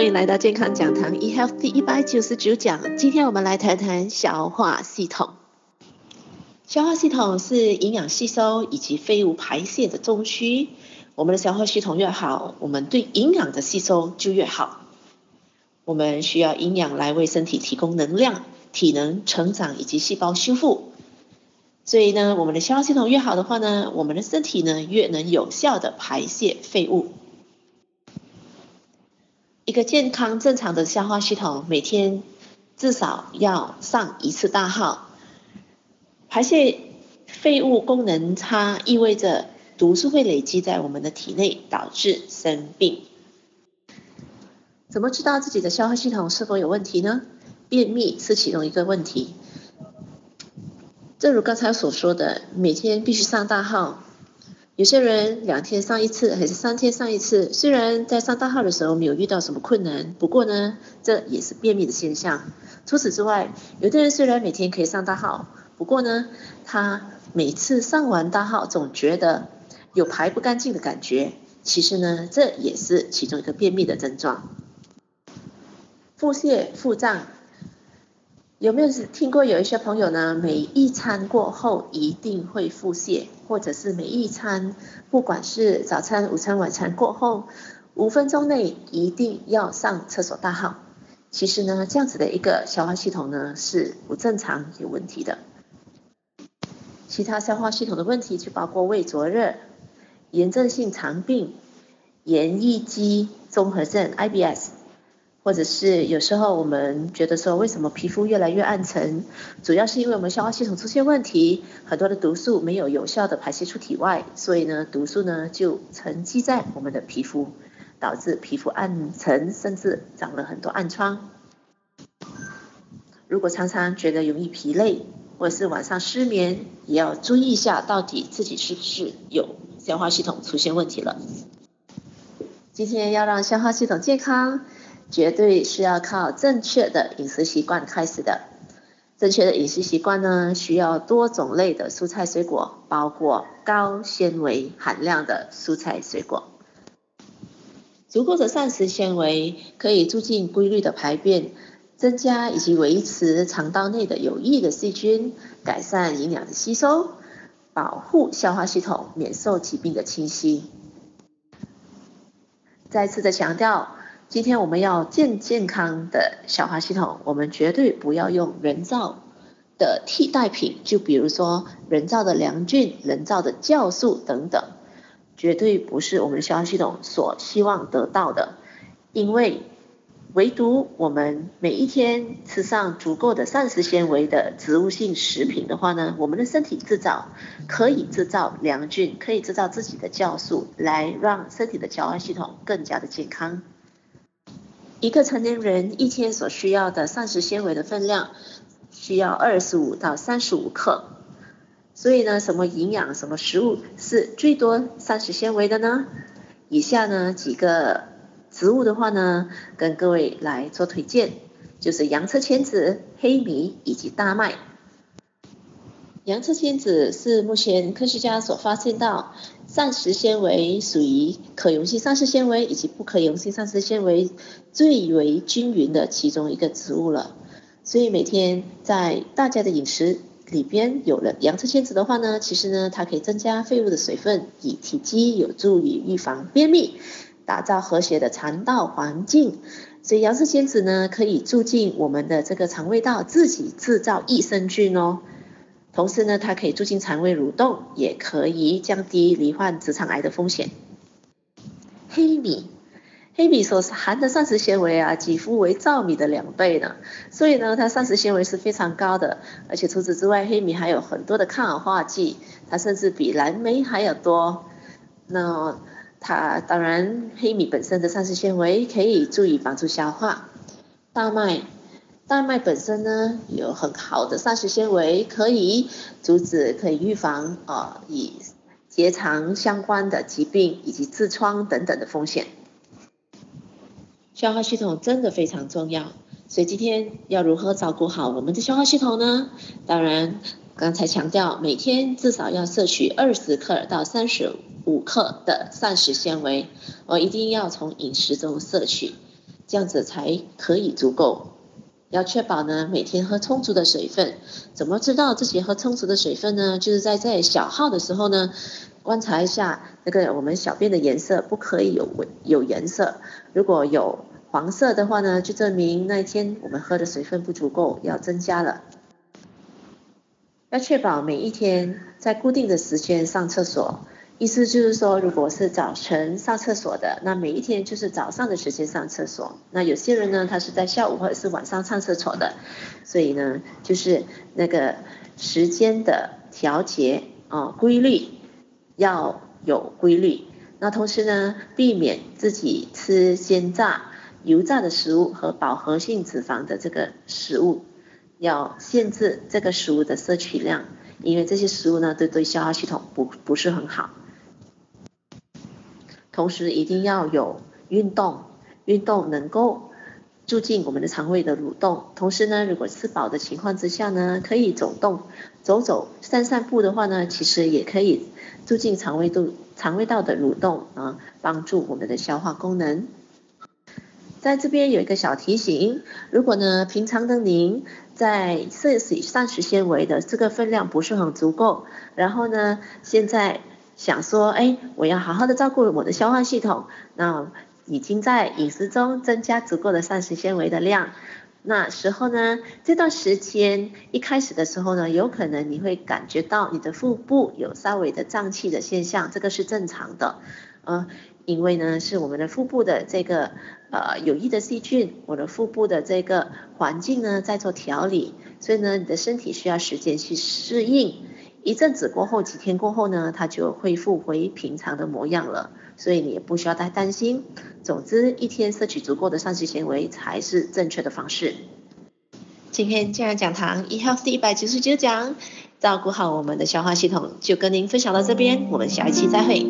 欢迎来到健康讲堂 eHealth 第一百九十九讲。今天我们来谈谈消化系统。消化系统是营养吸收以及废物排泄的中枢。我们的消化系统越好，我们对营养的吸收就越好。我们需要营养来为身体提供能量、体能成长以及细胞修复。所以呢，我们的消化系统越好的话呢，我们的身体呢越能有效的排泄废物。一个健康正常的消化系统，每天至少要上一次大号。排泄废物功能差，意味着毒素会累积在我们的体内，导致生病。怎么知道自己的消化系统是否有问题呢？便秘是其中一个问题。正如刚才所说的，每天必须上大号。有些人两天上一次，还是三天上一次。虽然在上大号的时候没有遇到什么困难，不过呢，这也是便秘的现象。除此之外，有的人虽然每天可以上大号，不过呢，他每次上完大号总觉得有排不干净的感觉。其实呢，这也是其中一个便秘的症状。腹泻、腹胀。有没有听过有一些朋友呢？每一餐过后一定会腹泻，或者是每一餐，不管是早餐、午餐、晚餐过后，五分钟内一定要上厕所大号。其实呢，这样子的一个消化系统呢是不正常、有问题的。其他消化系统的问题就包括胃灼热、炎症性肠病、炎易激综合症 （IBS）。或者是有时候我们觉得说，为什么皮肤越来越暗沉？主要是因为我们消化系统出现问题，很多的毒素没有有效的排泄出体外，所以呢，毒素呢就沉积在我们的皮肤，导致皮肤暗沉，甚至长了很多暗疮。如果常常觉得容易疲累，或者是晚上失眠，也要注意一下，到底自己是不是有消化系统出现问题了。今天要让消化系统健康。绝对是要靠正确的饮食习惯开始的。正确的饮食习惯呢，需要多种类的蔬菜水果，包括高纤维含量的蔬菜水果。足够的膳食纤维可以促进规律的排便，增加以及维持肠道内的有益的细菌，改善营养的吸收，保护消化系统免受疾病的侵袭。再次的强调。今天我们要健健康的消化系统，我们绝对不要用人造的替代品，就比如说人造的良菌、人造的酵素等等，绝对不是我们消化系统所希望得到的。因为唯独我们每一天吃上足够的膳食纤维的植物性食品的话呢，我们的身体制造可以制造良菌，可以制造自己的酵素，来让身体的消化系统更加的健康。一个成年人一天所需要的膳食纤维的分量需要二十五到三十五克，所以呢，什么营养、什么食物是最多膳食纤维的呢？以下呢几个植物的话呢，跟各位来做推荐，就是洋车前子、黑米以及大麦。洋车前子是目前科学家所发现到膳食纤维属于可溶性膳食纤维以及不可溶性膳食纤维最为均匀的其中一个植物了。所以每天在大家的饮食里边有了洋车前子的话呢，其实呢它可以增加废物的水分，以体积有助于预防便秘，打造和谐的肠道环境。所以洋车前子呢可以促进我们的这个肠胃道自己制造益生菌哦。同时呢，它可以促进肠胃蠕动，也可以降低罹患直肠癌的风险。黑米，黑米所含的膳食纤维啊，几乎为糙米的两倍呢，所以呢，它膳食纤维是非常高的。而且除此之外，黑米还有很多的抗氧化剂，它甚至比蓝莓还要多。那它当然，黑米本身的膳食纤维可以助以帮助消化。大麦。大麦本身呢，有很好的膳食纤维，可以阻止、可以预防啊，与结肠相关的疾病以及痔疮等等的风险。消化系统真的非常重要，所以今天要如何照顾好我们的消化系统呢？当然，刚才强调每天至少要摄取二十克到三十五克的膳食纤维，我一定要从饮食中摄取。这样子才可以足够。要确保呢，每天喝充足的水分。怎么知道自己喝充足的水分呢？就是在在小号的时候呢，观察一下那个我们小便的颜色，不可以有有颜色。如果有黄色的话呢，就证明那一天我们喝的水分不足够，要增加了。要确保每一天在固定的时间上厕所。意思就是说，如果是早晨上厕所的，那每一天就是早上的时间上厕所。那有些人呢，他是在下午或者是晚上上厕所的，所以呢，就是那个时间的调节啊，规律要有规律。那同时呢，避免自己吃煎炸、油炸的食物和饱和性脂肪的这个食物，要限制这个食物的摄取量，因为这些食物呢，都对消化系统不不是很好。同时一定要有运动，运动能够促进我们的肠胃的蠕动。同时呢，如果吃饱的情况之下呢，可以走动，走走散散步的话呢，其实也可以促进肠胃度肠胃道的蠕动啊，帮助我们的消化功能。在这边有一个小提醒，如果呢平常的您在摄取膳食纤维的这个分量不是很足够，然后呢现在。想说，哎，我要好好的照顾我的消化系统，那已经在饮食中增加足够的膳食纤维的量。那时候呢，这段时间一开始的时候呢，有可能你会感觉到你的腹部有稍微的胀气的现象，这个是正常的，呃，因为呢是我们的腹部的这个呃有益的细菌，我的腹部的这个环境呢在做调理，所以呢你的身体需要时间去适应。一阵子过后，几天过后呢，它就恢复回平常的模样了，所以你也不需要太担心。总之，一天摄取足够的膳食纤维才是正确的方式。今天健康讲堂 eHealth 第一百九十九讲，照顾好我们的消化系统，就跟您分享到这边，我们下一期再会。